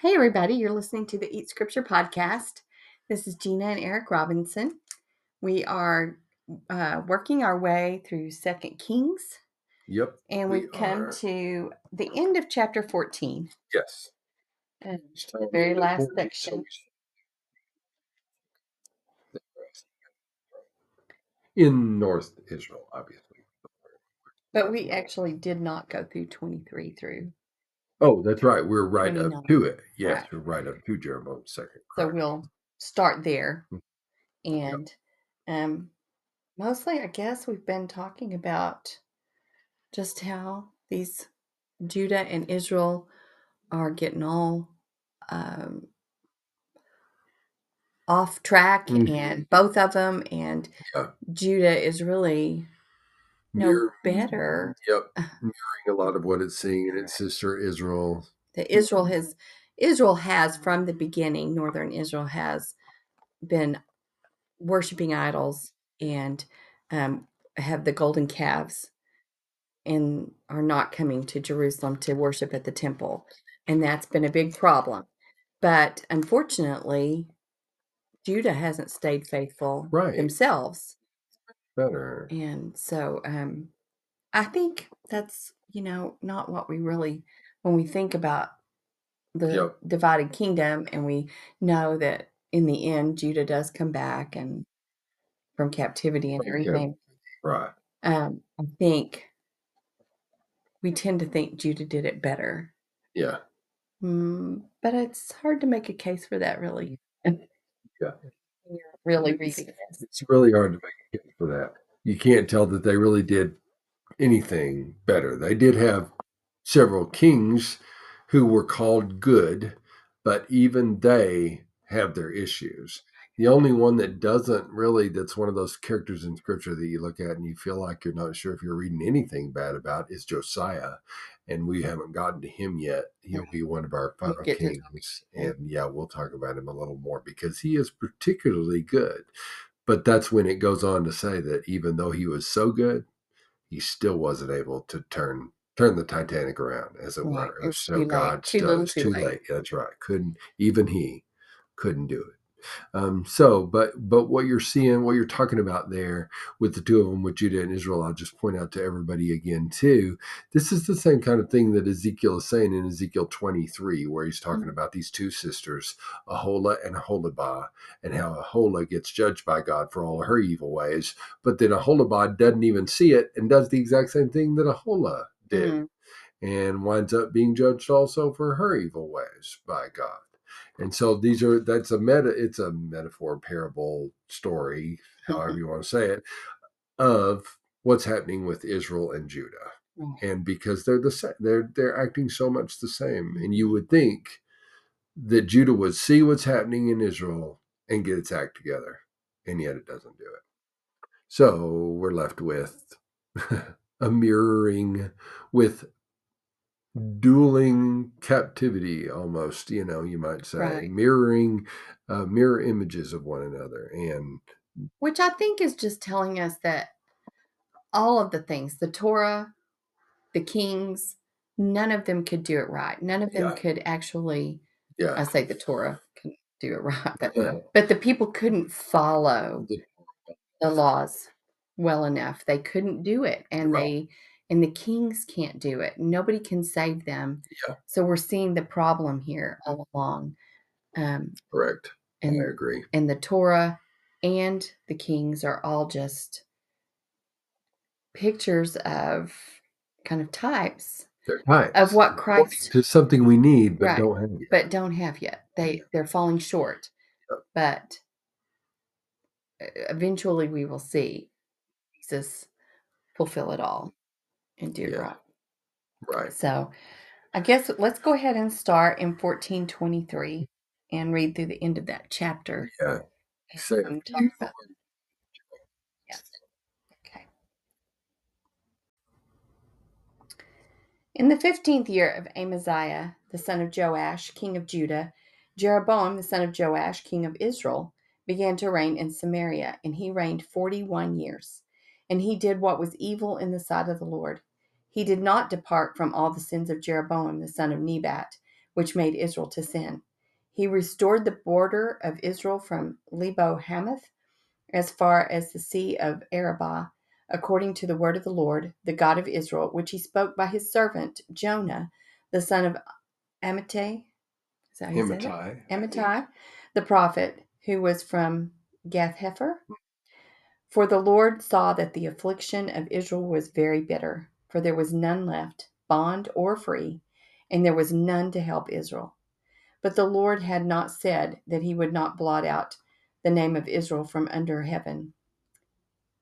Hey, everybody, you're listening to the Eat Scripture podcast. This is Gina and Eric Robinson. We are uh, working our way through Second Kings, Yep. and we we've come are. to the end of chapter 14. Yes. And the very last section. In North Israel, obviously. But we actually did not go through 23 through. Oh, that's right. We're right up 29. to it. Yes, Right. we're right up to Jeroboam's second. So we'll start there. Mm. And um, mostly, I guess we've been talking about just how these Judah and Israel are getting all um, off track, Mhm. and both of them, and Yeah. Judah is really no Mirror- better. Yep. Mirroring a lot of what it's seeing in its sister Israel. that Israel has Israel has from the beginning, northern Israel has been worshiping idols and um, have the golden calves and are not coming to Jerusalem to worship at the temple. And that's been a big problem. But unfortunately, Judah hasn't stayed faithful Right. themselves. Better. And so um, I think that's, you know, not what we really, when we think about the Yep. divided kingdom and we know that in the end, Judah does come back and from captivity and From everything. Right. Um, I think we tend to think Judah did it better. Yeah. Mm, but it's hard to make a case for that, really. Yeah. Really reading this. It's really hard to make a case for that. You can't tell that they really did anything better. They did have several kings who were called good, but even they have their issues. The only one that doesn't really, that's one of those characters in scripture that you look at and you feel like you're not sure if you're reading anything bad about is Josiah. And we haven't gotten to him yet. He'll be one of our We'll final kings. And yeah, we'll talk about him a little more because he is particularly good. But that's when it goes on to say that even though he was so good, he still wasn't able to turn turn the Titanic around, as it Right. were. It was So. God Too still too late. That's right. Couldn't even he couldn't do it. Um, so, but but what you're seeing, what you're talking about there with the two of them, with Judah and Israel, I'll just point out to everybody again too. This is the same kind of thing that Ezekiel is saying in Ezekiel 23, where he's talking Mhm. about these two sisters, Ahola and Aholibah, and how Ahola gets judged by God for all her evil ways, but then Aholibah doesn't even see it and does the exact same thing that Ahola did Mm, and winds up being judged also for her evil ways by God. And so these are that's a meta it's a metaphor parable story, however mm-hmm. you want to say it, of what's happening with Israel and Judah. Mm. And because they're the same, they're they're acting so much the same. And you would think that Judah would see what's happening in Israel and get its act together. And yet it doesn't do it. So we're left with a mirroring with dueling captivity almost you know you might say Right. mirroring uh, mirror images of one another and Which I think is just telling us that all of the things, the Torah, the kings, none of them could do it right. None of them Yeah. could actually, yeah I say the Torah can do it right, but, Yeah. but the people couldn't follow the laws well enough. They couldn't do it. And Right. they, and the kings can't do it. Nobody can save them. Yeah. So we're seeing the problem here all along. Um, correct i and agree and the Torah and the Kings are all just pictures of kind of types types of what Christ to something we need but Right. don't have yet. but don't have yet. They they're falling short. But eventually we will see Jesus fulfill it all and do it Yeah. right. right So I guess let's go ahead and start in 1423 and read through the end of that chapter. yeah Say and talk about Yes. Okay. In the fifteenth year of Amaziah, the son of Joash, king of Judah, Jeroboam, the son of Joash, king of Israel, began to reign in Samaria, and he reigned forty one years. And he did what was evil in the sight of the Lord. He did not depart from all the sins of Jeroboam, the son of Nebat, which made Israel to sin. He restored the border of Israel from Lebo Hamath as far as the sea of Arabah, according to the word of the Lord, the God of Israel, which he spoke by his servant Jonah, the son of Amittai. Is that how you say that? Amittai. Amittai, the prophet, who was from Gath Hepher. For the Lord saw that the affliction of Israel was very bitter, for there was none left, bond or free, and there was none to help Israel. But the Lord had not said that he would not blot out the name of Israel from under heaven.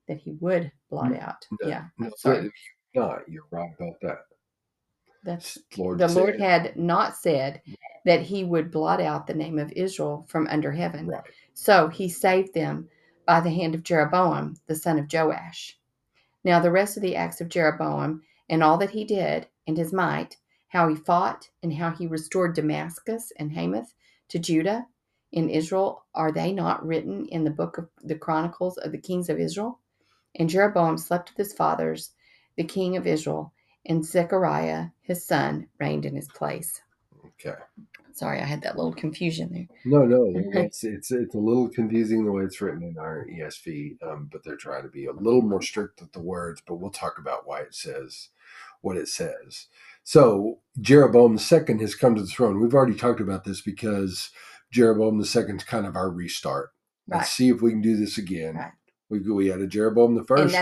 That he would blot No, out. No, yeah. no, sorry. not. You're right about that. That's Lord the Lord had not said that he would blot out the name of Israel from under heaven. Right. So he saved them by the hand of Jeroboam, the son of Joash. Now, the rest of the acts of Jeroboam and all that he did, and his might, how he fought, and how he restored Damascus and Hamath to Judah in Israel, are they not written in the book of the Chronicles of the kings of Israel? And Jeroboam slept with his fathers, the king of Israel, and Zechariah, his son, reigned in his place. Okay. Sorry, I had that little confusion there. No, no, it's it's it's a little confusing the way it's written in our ESV, um, but they're trying to be a little more strict with the words. But we'll talk about why it says what it says. So Jeroboam II has come to the throne. We've already talked about this because Jeroboam II is kind of our restart. Let's Right. see if we can do this again. Right. We we had a Jeroboam the And first.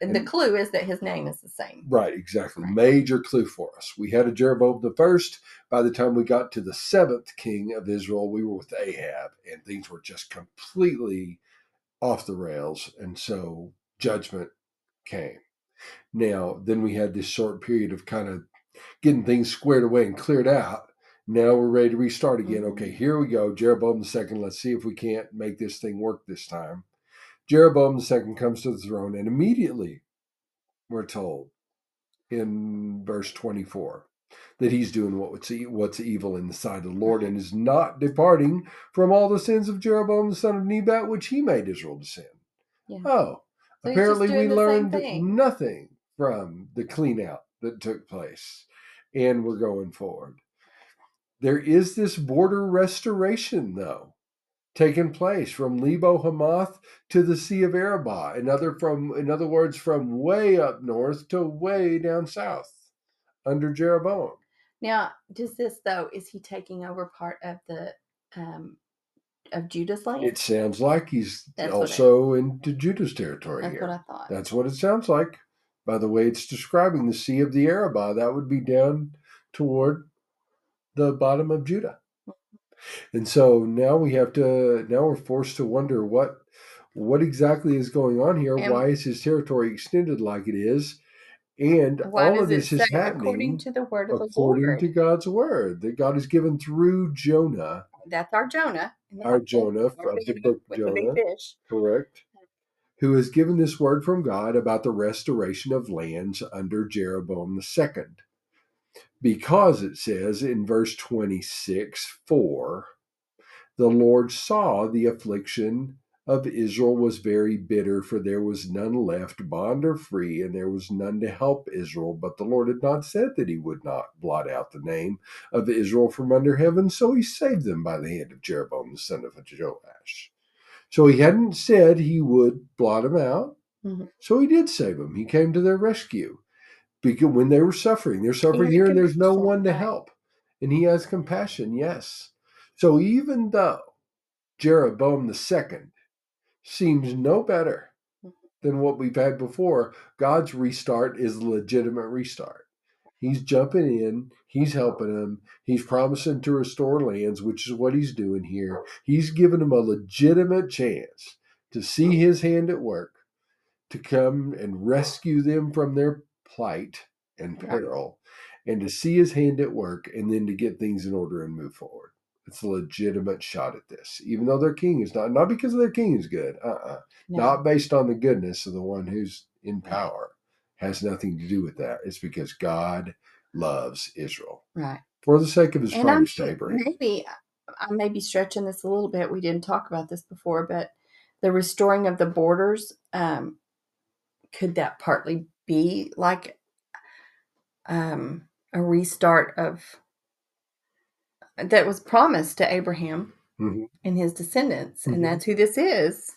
And the clue is that his name is the same. Right, exactly. Right. Major clue for us. We had a Jeroboam the first. By the time we got to the seventh king of Israel, we were with Ahab, and things were just completely off the rails. And so judgment came. Now, then we had this short period of kind of getting things squared away and cleared out. Now we're ready to restart again. Mhm. Okay, here we go. Jeroboam the second. Let's see if we can't make this thing work this time. Jeroboam the second comes to the throne, and immediately we're told in verse 24 that he's doing what's, e- what's evil in the sight of the Lord and is not departing from all the sins of Jeroboam the son of Nebat, which he made Israel to sin. Yeah. Oh, So apparently we doing the same learned nothing from the clean out that took place, and we're going forward. There is this border restoration, though, taking place from Lebo Hamath to the Sea of Arabah. In other from in other words, from way up north to way down south under Jeroboam. Now, does this though? Is he taking over part of the um, of Judah's land? It sounds like he's That's what I- also into Judah's territory That's here. what I thought. That's what it sounds like. By the way it's describing the Sea of the Arabah, that would be down toward the bottom of Judah. And so now we have to now we're forced to wonder what what exactly is going on here. And- Why is his territory extended like it is? And Why all of this is happening according to the word of the according Lord? to God's word that God has given through Jonah, That's our Jonah. our Jonah of the book with the big Jonah. fish. correct? Who has given this word from God about the restoration of lands under Jeroboam II. Because it says in verse 26 4, the Lord saw the affliction of Israel was very bitter, for there was none left, bond or free, and there was none to help Israel. But the Lord had not said that he would not blot out the name of Israel from under heaven, so he saved them by the hand of Jeroboam the son of Joash. So he hadn't said he would blot them out. Mhm. So he did save them. He came to their rescue. Because when they were suffering, they're suffering here and there's no one to help. And he has compassion, yes. So even though Jeroboam II seems no better Mhm. than what we've had before, God's restart is a legitimate restart. He's jumping in, he's helping them, he's promising to restore lands, which is what he's doing here. He's giving them a legitimate chance to see his hand at work, to come and rescue them from their plight and peril, and to see his hand at work, and then to get things in order and move forward. It's a legitimate shot at this, even though their king is not, not because their king is good, uh uh No. not based on the goodness of the one who's in power. Has nothing to do with that. It's because God loves Israel right. for the sake of his And I'm promise to Abraham. maybe I may be stretching this a little bit. We didn't talk about this before, but the restoring of the borders, um, could that partly be like um, a restart of that was promised to Abraham Mhm. and his descendants, Mhm. and that's who this is.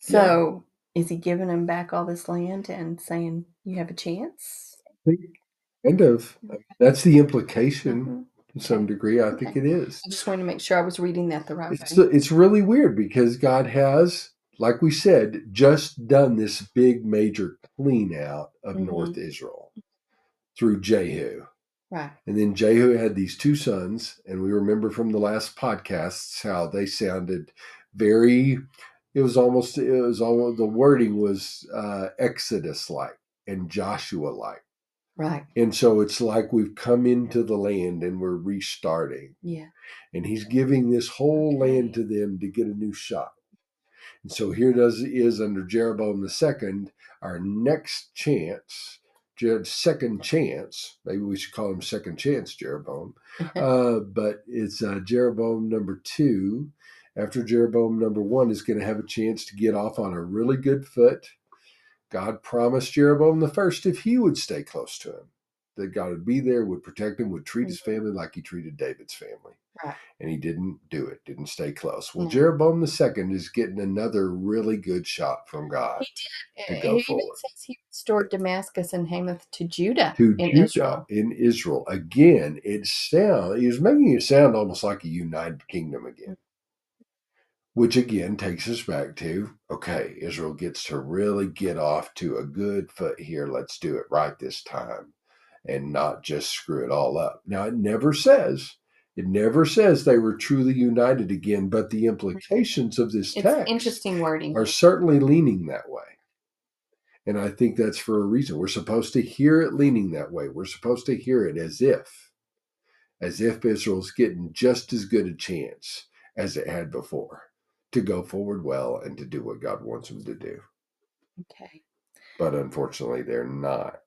So, is he giving them back all this land and saying you have a chance? Kind of. That's the implication Mhm. to some degree. I think it is. I just wanted to make sure I was reading that the right It's way. it's really weird because God has, like we said, just done this big major clean out of Mhm. North Israel through Jehu. Right. And then Jehu had these two sons, and we remember from the last podcasts how they sounded very. It was almost. It was almost the wording was uh, Exodus like and Joshua like, Right. and so it's like we've come into the land and we're restarting, Yeah. and He's giving this whole land to them to get a new shot. And so here does is under Jeroboam the second, our next chance, second chance. Maybe we should call him second chance Jeroboam. uh, but it's uh, Jeroboam number two. After Jeroboam number one is going to have a chance to get off on a really good foot. God promised Jeroboam the first if he would stay close to him, that God would be there, would protect him, would treat his mm-hmm. family like he treated David's family. Right. And he didn't do it, didn't stay close. Well, No. Jeroboam the second is getting another really good shot from God he to did. go He even forward. says he restored Damascus and Hamath to Judah to in Judah Israel. in Israel. Again, it sound he was making it sound almost like a united kingdom again. Mm-hmm. Which again takes us back to okay, Israel gets to really get off to a good foot here. Let's do it right this time and not just screw it all up. Now it never says it never says they were truly united again, but the implications of this It's text interesting wording. are certainly leaning that way. And I think that's for a reason. We're supposed to hear it leaning that way. We're supposed to hear it as if, as if Israel's getting just as good a chance as it had before to go forward well and to do what God wants them to do. Okay. But unfortunately, they're not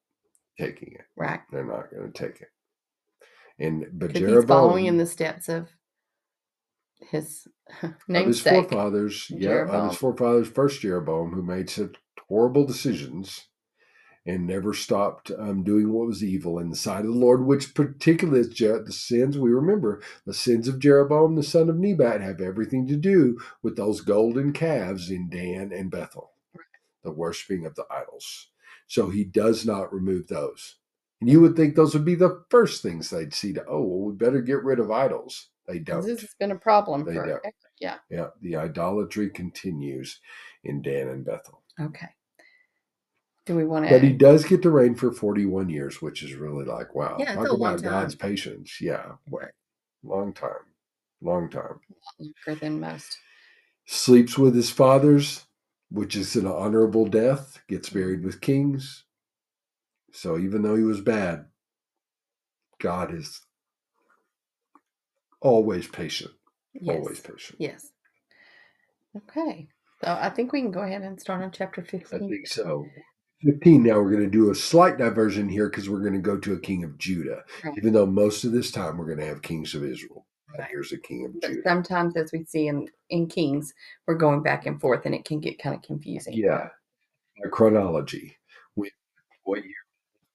taking it. Right. They're not going to take it. And but Jeroboam he's following in the steps of his of his namesake. forefathers, yeah, of his forefathers, first Jeroboam, who made such horrible decisions and never stopped um, doing what was evil in the sight of the Lord, which particularly is the sins we remember. The sins of Jeroboam, the son of Nebat, have everything to do with those golden calves in Dan and Bethel, the worshiping of the idols. So he does not remove those. And you would think those would be the first things they'd see to, oh, well, we better get rid of idols. They don't. This has been a problem They for don't. yeah. Yeah, the idolatry continues in Dan and Bethel. Okay. Do we want to? But he does get to reign for 41 years, which is really like, wow. Yeah, talk a long about God's patience. Yeah, way. Long time. Long time. Longer than most. Sleeps with his fathers, which is an honorable death, gets buried with kings. So even though he was bad, God is always patient. Yes. Always patient. Yes. Okay. So I think we can go ahead and start on chapter 15. I think so. 15 now we're going to do a slight diversion here because we're going to go to a king of Judah. Right. Even though most of this time we're going to have kings of Israel. And Right. here's a king of Judah. sometimes, as we see in, in Kings, we're going back and forth and it can get kind of confusing. Yeah. A chronology. When, what year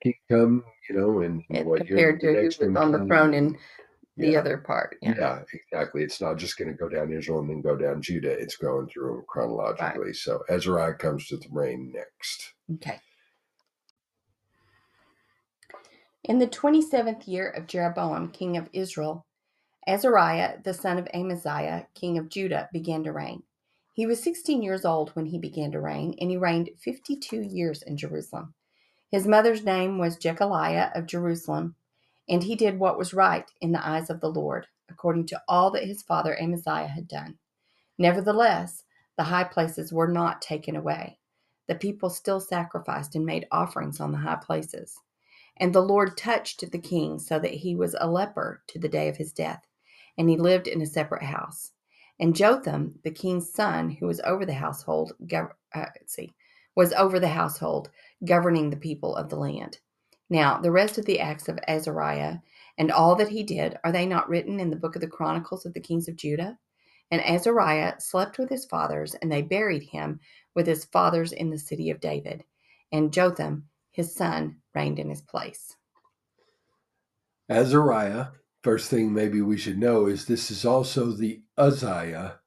king come, you know, and It, what year compared to the who was on the throne in the yeah. other part. Yeah. Yeah. exactly. It's not just going to go down Israel and then go down Judah. It's going through them chronologically. So Azariah comes to the reign next. Okay. In the 27th year of Jeroboam, king of Israel, Azariah, the son of Amaziah, king of Judah, began to reign. He was 16 years old when he began to reign, and he reigned 52 years in Jerusalem. His mother's name was Jecoliah of Jerusalem, and he did what was right in the eyes of the Lord, according to all that his father Amaziah had done. Nevertheless, the high places were not taken away. The people still sacrificed and made offerings on the high places. And the Lord touched the king so that he was a leper to the day of his death, and he lived in a separate house. And Jotham, the king's son, who was over the household, gov- uh, see, was over the household, governing the people of the land. Now, the rest of the acts of Azariah and all that he did, are they not written in the book of the Chronicles of the kings of Judah? And Azariah slept with his fathers, and they buried him with his fathers in the city of David. And Jotham, his son, reigned in his place. Azariah First thing maybe we should know is this is also the Uzziah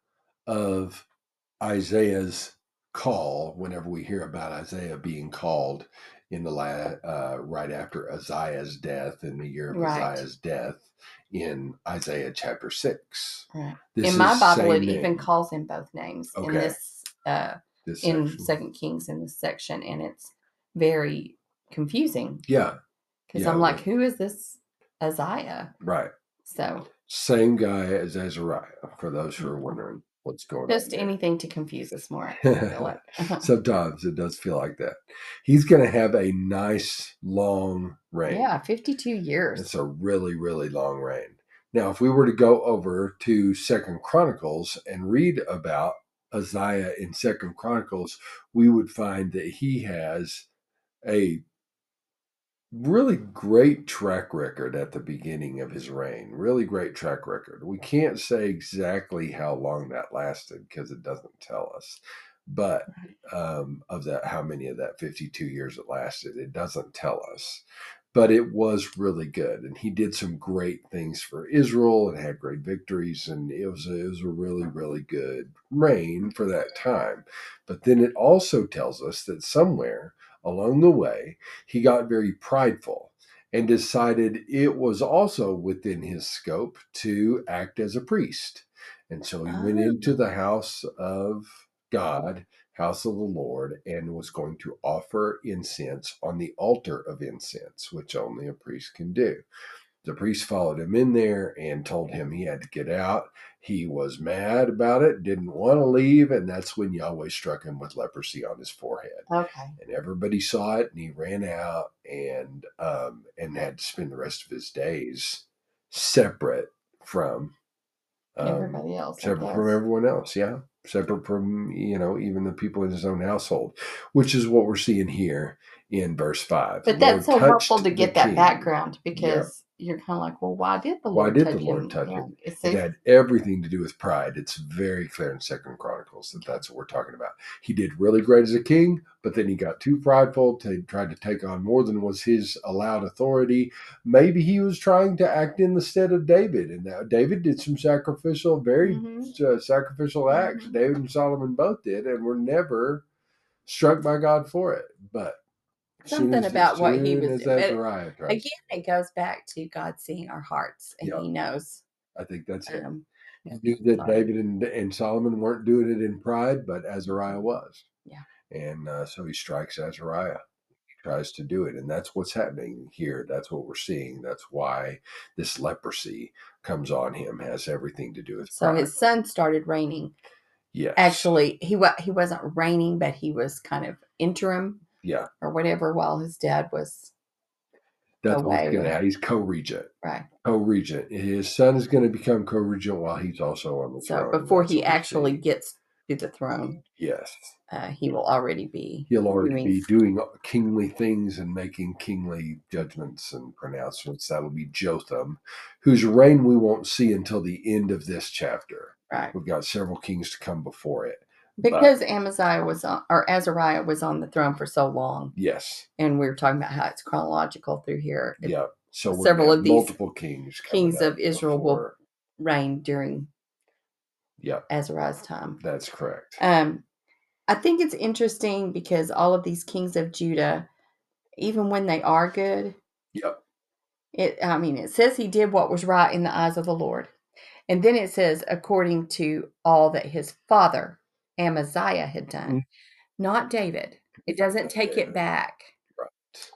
of Isaiah's call. Whenever we hear about Isaiah being called in the la- uh, right after Uzziah's death, in the year of Right. Uzziah's death, in Isaiah chapter six. Right. This in my Bible, it even calls him both names in this uh, this in section. Second Kings in this section, and it's very confusing Yeah, because Yeah, I'm like, who is this Isaiah? right. So Same guy as Azariah. For those who mm. are wondering what's going just on. there. anything to confuse us more. Like. Sometimes it does feel like that. He's going to have a nice long reign. yeah, 52 years. It's a really, really long reign. Now, if we were to go over to Second Chronicles and read about Uzziah in Second Chronicles, we would find that he has a really great track record at the beginning of his reign. Really great track record. We can't say exactly how long that lasted because it doesn't tell us. But um, of that, how many of that 52 years it lasted, it doesn't tell us. But it was really good, and he did some great things for Israel and had great victories, and it was a, it was a really really good reign for that time. But then it also tells us that somewhere along the way he got very prideful and decided it was also within his scope to act as a priest. And so he went Oh. into the house of God, house of the Lord, and was going to offer incense on the altar of incense, which only a priest can do. The priest followed him in there and told him he had to get out. He was mad about it, didn't want to leave, and that's when Yahweh struck him with leprosy on his forehead Okay. and everybody saw it and he ran out and um and had to spend the rest of his days separate from um, Everybody else. Separate from everyone else yeah separate from you know even the people in his own household which is what we're seeing here in verse 5 But that's so helpful to get that king. background because you're kind of like, well, why did the Why Lord did the touch Lord him? touch Yeah, him? It it had everything to do with pride it's very clear in second chronicles that that's what we're talking about he did really great as a king but then he got too prideful to try to take on more than was his allowed authority maybe he was trying to act in the stead of david and now david did some sacrificial very Mhm. uh, sacrificial acts Mhm. david and solomon both did and were never struck by god for it but Something about what he was as but Azariah again, it goes back to God seeing our hearts, and Yeah. He knows. i think that's it Um, He knew that sorry. David and, and Solomon weren't doing it in pride, but Azariah was. Yeah. And uh, so he strikes Azariah. He tries to do it. And that's what's happening here. That's what we're seeing. That's why this leprosy comes on him, has everything to do with So pride. his son started reigning. yes. Actually, he wa- he wasn't reigning, but he was kind of interim Yeah. or whatever while his dad was That's what's away. going to happen. He's co regent. right. Co regent. His son is going to become co regent while he's also on the So throne. So before he actually gets to the throne, Yes. uh, he will already be. he'll already doing- be doing kingly things and making kingly judgments and pronouncements. That'll be Jotham, whose reign we won't see until the end of this chapter. Right. We've got several kings to come before it. Because Amaziah was on, or Azariah was on the throne for so long, Yes, and we were talking about how it's chronological through here. It yeah. So several of these multiple kings, kings of Israel will- before- reigned during Yep, Azariah's time. that's correct. Um, I think it's interesting because all of these kings of Judah, even when they are good, Yep, it I mean it says he did what was right in the eyes of the Lord. And then it says according to all that his father Amaziah had done, Mm. not David. It doesn't take it back right,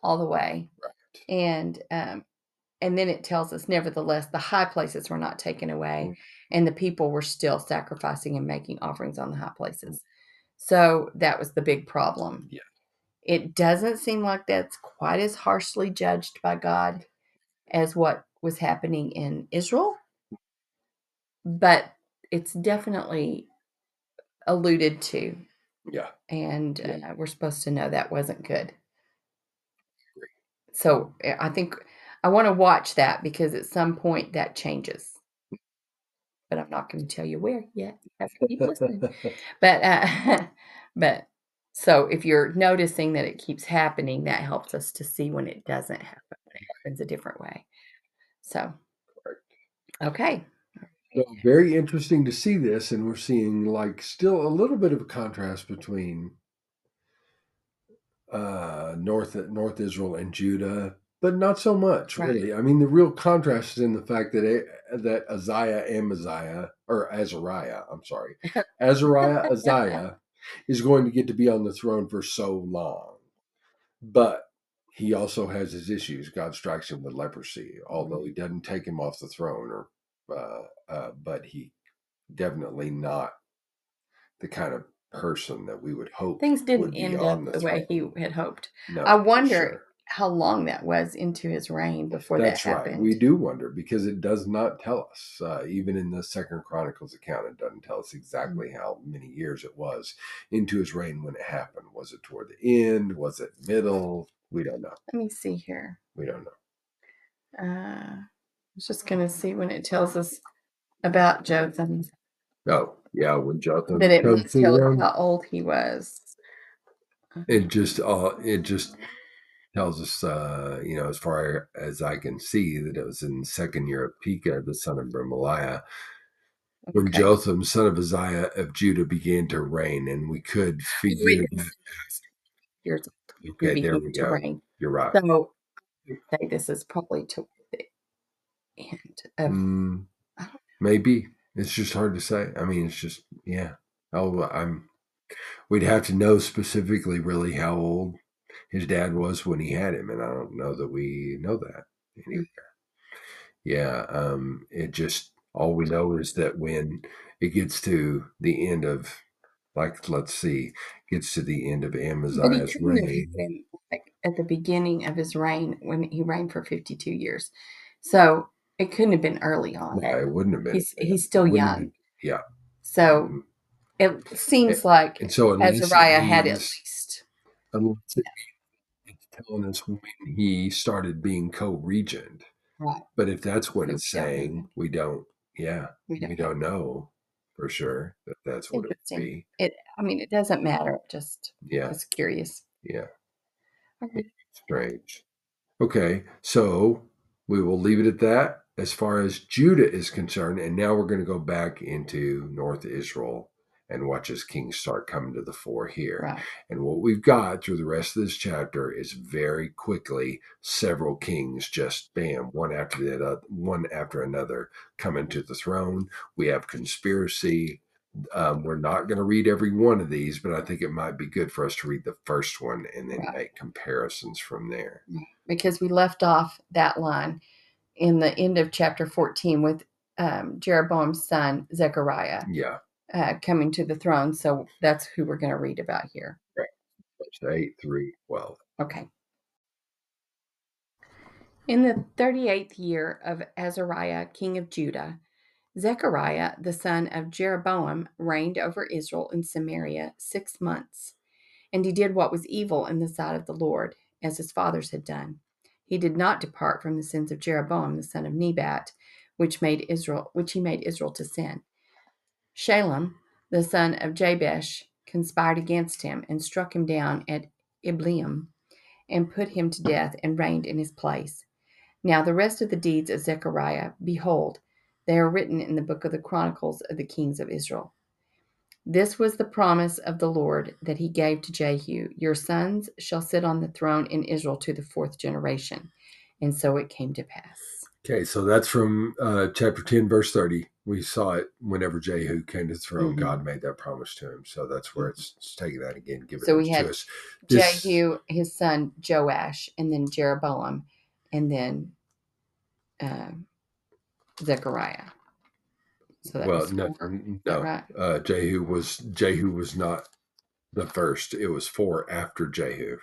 all the way. right. And um and then it tells us nevertheless the high places were not taken away Mm. and the people were still sacrificing and making offerings on the high places. So that was the big problem. Yeah. It doesn't seem like that's quite as harshly judged by God as what was happening in Israel. But it's definitely alluded to Yeah, and Yeah. uh, we're supposed to know that wasn't good. So uh, I think I want to watch that because at some point that changes. But I'm not going to tell you where yet. You keep listening. But uh, but so if you're noticing that it keeps happening, that helps us to see when it doesn't happen. When it happens a different way. So Okay. So very interesting to see this, and we're seeing like still a little bit of a contrast between uh, North North Israel and Judah, but not so much Right. really. I mean, the real contrast is in the fact that A- that Isaiah and Messiah or Azariah, I'm sorry, Azariah Isaiah is going to get to be on the throne for so long, but he also has his issues. God strikes him with leprosy, although he doesn't take him off the throne, or uh, uh, but he definitely not the kind of person that we would hope Things didn't end up the way he had hoped. No, I wonder sure. how long that was into his reign before That's that right. happened. We do wonder because it does not tell us. Uh, even in the Second Chronicles account, it doesn't tell us exactly Mm. how many years it was into his reign when it happened. Was it toward the end? Was it middle? We don't know. Let me see here. We don't know. Uh, was just going to see when it tells us about Jotham Oh, yeah. When Jotham that it comes to tell us how old he was. it just uh, it just tells us, uh, you know, as far as I can see, that it was in the second year of Pekah, the son of Remaliah, when Okay. Jotham, son of Uzziah of Judah, began to reign, and we could figure. that- Years Okay, there we to go. reign. You're right. So I say this is probably to end of Mm, maybe it's just hard to say. I mean, it's just yeah. Oh, I'm. We'd have to know specifically, really, how old his dad was when he had him, and I don't know that we know that anywhere. Yeah, um, it just all we know is that when it gets to the end of, like, let's see, gets to the end of Amaziah's reign. been like at the beginning of his reign when he reigned for 52 years. So it couldn't have been early on. Yeah, it wouldn't have been. He's he's still young. be- yeah. So Mm. it seems like And so Azariah had at least unless it, it's telling us when he started being co-regent. right. But if that's what We it's don't saying, we don't. Yeah, We we don't. don't know for sure that that's what it would be. It. I mean, it doesn't matter. Just Yeah, it's curious. yeah, Okay. strange. Okay, so we will leave it at that as far as Judah is concerned, and now we're going to go back into North Israel and watch as kings start coming to the fore here. Right. And what we've got through the rest of this chapter is very quickly several kings just bam, one after the other, one after another coming to the throne. We have conspiracy. Um, we're not going to read every one of these, but I think it might be good for us to read the first one and then Right. make comparisons from there. because we left off that line in the end of chapter 14 with um, Jeroboam's son Zechariah Yeah, uh, coming to the throne. So that's who we're going to read about here. Right. 8 through 12. Okay. In the 38th year of Azariah, king of Judah, Zechariah, the son of Jeroboam, reigned over Israel in Samaria six months. And he did what was evil in the sight of the Lord, as his fathers had done. He did not depart from the sins of Jeroboam, the son of Nebat, which made Israel, which he made Israel to sin. Shallum, the son of Jabesh, conspired against him and struck him down at Ibleam and put him to death and reigned in his place. Now the rest of the deeds of Zechariah, behold, they are written in the book of the Chronicles of the kings of Israel. This was the promise of the Lord that he gave to Jehu Your sons shall sit on the throne in Israel to the fourth generation. And so it came to pass. Okay, so that's from uh, chapter 10, verse 30. We saw it whenever Jehu came to the throne. Mhm. God made that promise to him. So that's where it's, it's taking that again, give it So we had us. This- Jehu, his son Joash, and then Jeroboam, and then uh, Zechariah. So that well, no, four. n- Is that no. right? Uh, Jehu was Jehu was not the first. It was four after Jehu.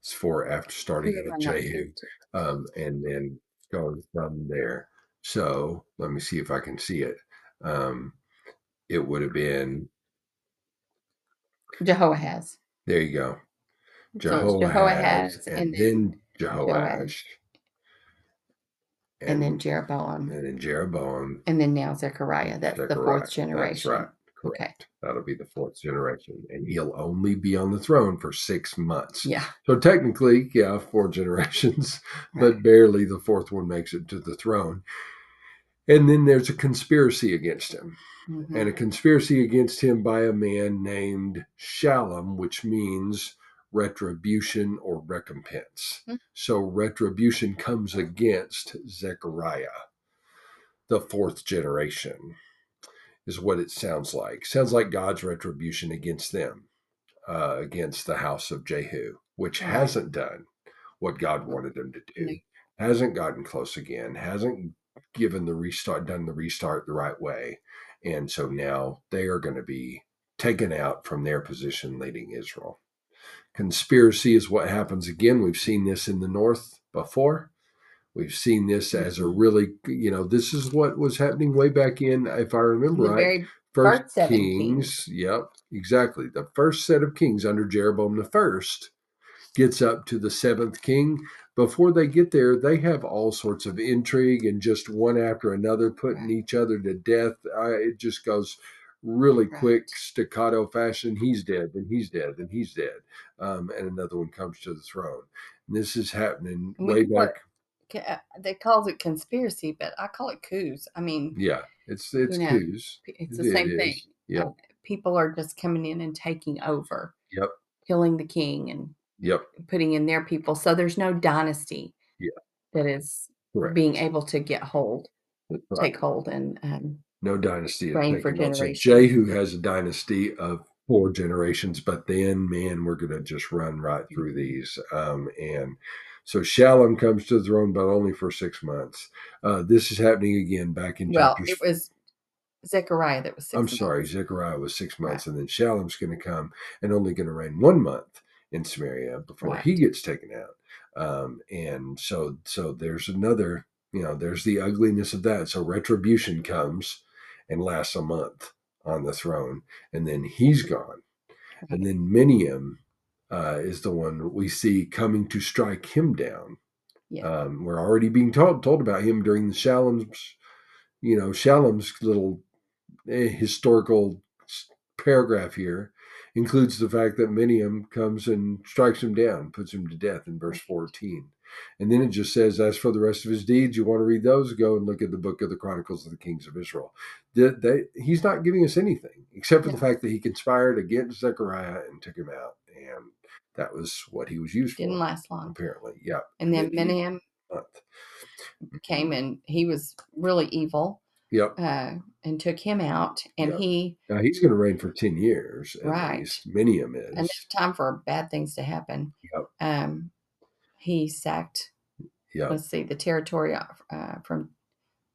It's four after starting at am I not Jehu, um, and then going from there. So let me see if I can see it. Um, it would have been Jehoahaz. there. You go, So Jehoahaz, it's Jehoahaz, and, and then Joash. Jehoash, and then Jeroboam, and then Jeroboam. and then now Zechariah. That's the fourth generation. That's right. Okay. That'll be the fourth generation, and he'll only be on the throne for six months. Yeah. So technically, yeah, four generations, but barely the fourth one makes it to the throne. And then there's a conspiracy against him, Mhm. and a conspiracy against him by a man named Shallum, which means retribution or recompense. Hmm. So retribution comes against Zechariah, the fourth generation, is what it sounds like. Sounds like God's retribution against them, uh, against the house of Jehu, which Right. hasn't done what God wanted them to do, hasn't gotten close again, hasn't given the restart, done the restart the right way. And so now they are going to be taken out from their position leading Israel. Conspiracy is what happens again. We've seen this in the north before. We've seen this mm-hmm. as a really, you know, this is what was happening way back in, if I remember right, First seven Kings. Yep, exactly. The first set of kings under Jeroboam the first gets up to the seventh king. Before they get there, they have all sorts of intrigue and just one after another putting each other to death. I, it just goes really Right. quick staccato fashion. He's dead, then he's dead, then he's dead, um, and another one comes to the throne. And this is happening we way back. ca- uh, they calls it conspiracy, but I call it coups. I mean, Yeah, it's it's know, coups. it's It the same is. thing. Yep. Uh, people are just coming in and taking over, Yep. killing the king and Yep. putting in their people. So there's no dynasty Yeah. that is Correct. being able to get hold, right. take hold, and um, no dynasty of reign for taking on. So generations. Jehu has a dynasty of four generations, but then, man, we're going to just run right through these. Um, and so Shallum comes to the throne, but only for six months. Uh, this is happening again back in well, chapters. it was Zechariah that was. 6 I'm sorry. Zechariah was six months, Right. and then Shallum's going to come and only going to reign one month in Samaria before he gets taken out. Um, and so, so there's another, you know, there's the ugliness of that. So retribution comes and lasts a month on the throne, and then he's gone. And then Menahem uh, is the one we see coming to strike him down. Yeah. Um, we're already being told told about him during the Shallum's, you know, Shallum's little eh, historical paragraph here includes the fact that Menahem comes and strikes him down, puts him to death in verse 14. And then it just says, as for the rest of his deeds, you want to read those, go and look at the book of the Chronicles of the Kings of Israel. That they, he's not giving us anything except for the fact that he conspired against Zechariah and took him out. And that was what he was used Didn't for, last long. apparently. Yeah. And then Menahem came and he was really evil Yep. uh, and took him out. And Yep. he, Now he's going to reign for 10 years. At Right. least. Menahem is. and there's time for bad things to happen. Yep. Um, he sacked, yeah. let's see, the territory uh, from,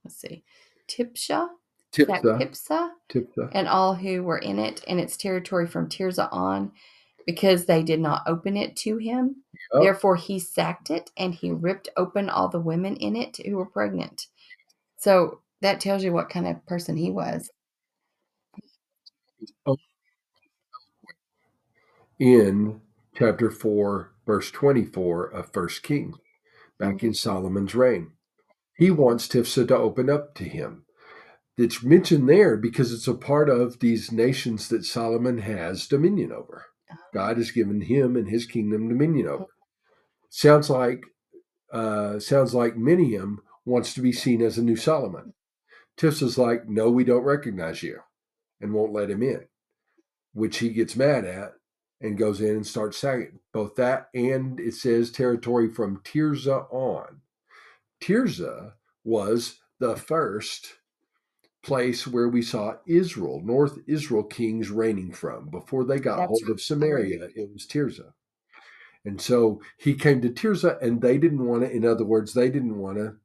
let's see, Tipsha, Tipsa. Tipsa, Tipsa. and all who were in it, and its territory from Tirzah on, because they did not open it to him. Yep. Therefore, he sacked it, and he ripped open all the women in it who were pregnant. So that tells you what kind of person he was. in chapter 4, verse 24 of First Kings, back mm-hmm. in Solomon's reign. He wants Tifsa to open up to him. It's mentioned there because it's a part of these nations that Solomon has dominion over. God has given him and his kingdom dominion over. Sounds like uh, sounds like Menahem wants to be seen as a new Solomon. Tifsa's like, no, we don't recognize you, and won't let him in, which he gets mad at and goes in and starts sagging. Both that and it says territory from Tirzah on. Tirzah was the first place where we saw Israel, North Israel kings reigning from. Before they got That's hold right. of Samaria, it was Tirzah. And so he came to Tirzah, and they didn't want to, in other words, they didn't want to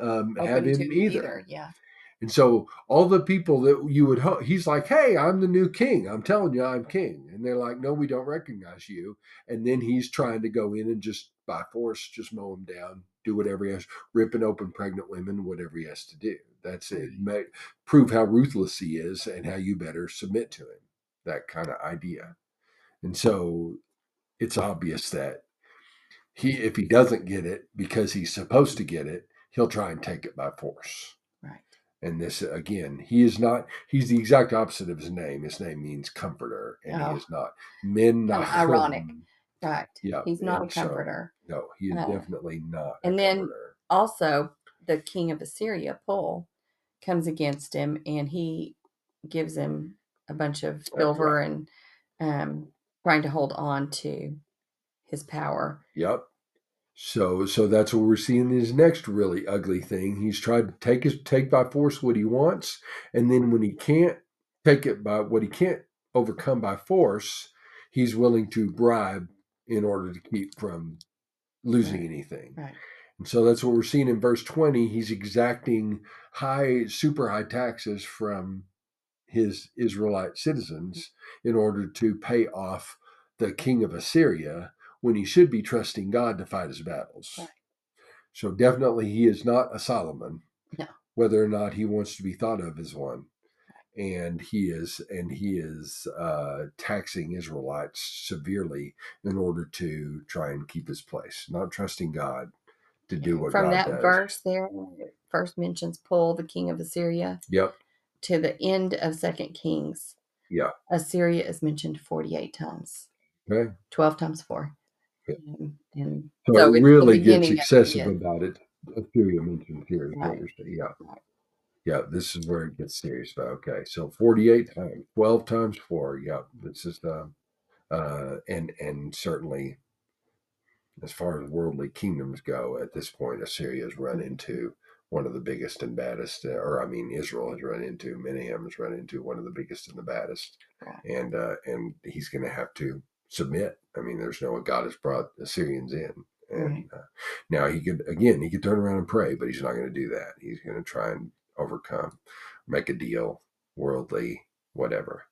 um, have him to either. Yeah. And so all the people that you would hope, he's like, hey, I'm the new king. I'm telling you, I'm king. And they're like, no, we don't recognize you. And then he's trying to go in and just by force, just mow him down, do whatever he has, ripping open pregnant women, whatever he has to do. That's it. Prove how ruthless he is and how you better submit to him. That kind of idea. And so it's obvious that he, if he doesn't get it because he's supposed to get it, he'll try and take it by force. Right. And this again, he is not. He's the exact opposite of his name. His name means comforter, and Oh. he is not. Men, oh, Kinda ironic. Right. Yeah, He's not a and so- comforter. No, he is Uh, definitely not. and then- comforter. Also, the king of Assyria, Pul, comes against him and he gives him a bunch of silver and um, trying to hold on to his power. Yep. So so that's what we're seeing in his next really ugly thing. He's tried to take his take by force what he wants, and then when he can't take it by what he can't overcome by force, he's willing to bribe in order to keep from losing Right. anything. Right. And so that's what we're seeing in verse 20. He's exacting high, super high taxes from his Israelite citizens in order to pay off the king of Assyria when he should be trusting God to fight his battles. Right. So definitely he is not a Solomon. No. Whether or not he wants to be thought of as one. And he is and he is uh, taxing Israelites severely in order to try and keep his place, not trusting God to do what From God that does. verse there, first mentions Pul, the king of Assyria, Yep. to the end of Second Kings. Yeah. Assyria is mentioned 48 times, Okay. 12 times 4. Yeah. And, and So, So it really gets beginning of the excessive about it. Assyria mentioned here. Right. Yeah. Right. Yeah, this is where it gets serious. But okay, so 48 times, 12 times four. Yeah, this is the, uh, and and certainly, as far as worldly kingdoms go, at this point, Assyria has run into one of the biggest and baddest, uh, or I mean, Israel has run into, Menahem has run into one of the biggest and the baddest, and uh, and he's going to have to submit. I mean, there's no way God has brought Assyrians in, and Right. uh, now he could again he could turn around and pray, but he's not going to do that. He's going to try and overcome, make a deal, worldly, whatever.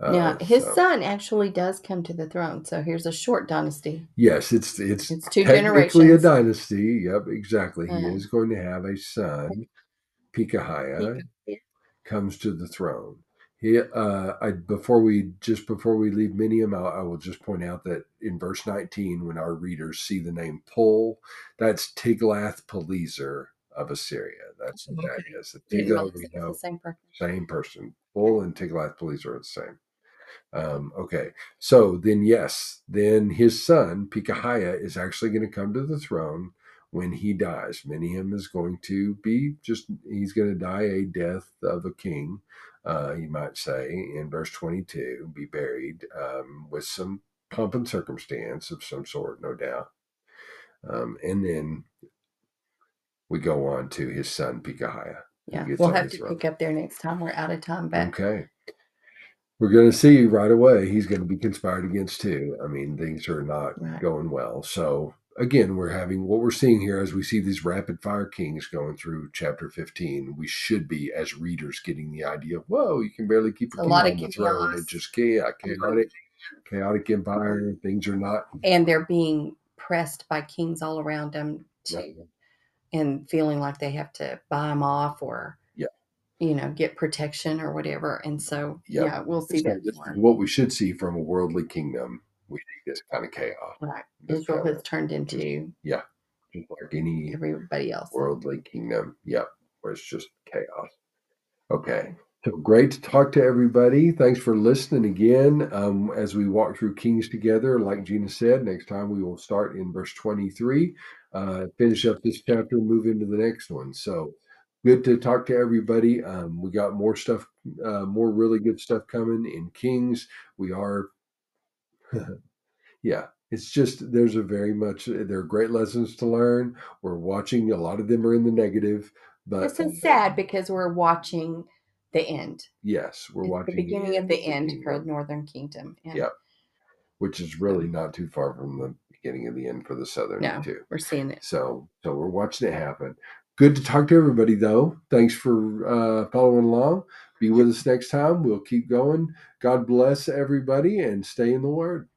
Uh, his so- son actually does come to the throne. So here's a short dynasty. Yes, it's it's It's two technically generations. a dynasty. Yep, exactly. He Uh-huh. is going to have a son, Pekahiah, Yeah. comes to the throne. He, uh, I, before we just before we leave Menahem, I, I will just point out that in verse 19, when our readers see the name Pul, that's Tiglath-Pileser of Assyria. That's what that is. The Tiglath, we know, same person. same person. Pul and Tiglath-Pileser are the same. Um, okay, so then yes, then his son Pekahiah is actually going to come to the throne when he dies. Menahem is going to be just he's going to die a death of a king, uh, you might say, in verse twenty-two, be buried um, with some pomp and circumstance of some sort, no doubt, um, and then we go on to his son Pekahiah. Yeah. We'll have to throne. pick up there next time. We're out of time. But Okay. We're going to see right away he's going to be conspired against too. I mean, things are not Right. going well. So, again, we're having what we're seeing here as we see these rapid fire kings going through chapter 15. We should be, as readers, getting the idea of, whoa, you can barely keep a a king lot of the throne. It's just chaos, chaotic, chaotic empire. Things are not. and they're being pressed by kings all around them to Right. And feeling like they have to buy them off or Yeah. you know get protection or whatever and so Yep. yeah we'll see that what we should see from a worldly kingdom. We see this kind of chaos, right this israel has turned into just like any everybody else worldly kingdom. Yep, where it's just chaos. Okay. So great to talk to everybody. Thanks for listening again. Um, as we walk through Kings together, like Gina said, next time we will start in verse 23, uh, finish up this chapter, and move into the next one. So good to talk to everybody. Um, we got more stuff, uh, more really good stuff coming in Kings. We are, yeah, it's just there's a very much there are great lessons to learn. We're watching a lot of them are in the negative, but this is sad because we're watching the end Yes, we're it's watching the beginning of the end for northern kingdom and Yep. which is really not too far from the beginning of the end for the southern no too. we're seeing it So, so we're watching it happen. Good to talk to everybody, though. Thanks for uh, following along. Be with us next time. We'll keep going. God bless everybody and stay in the Word.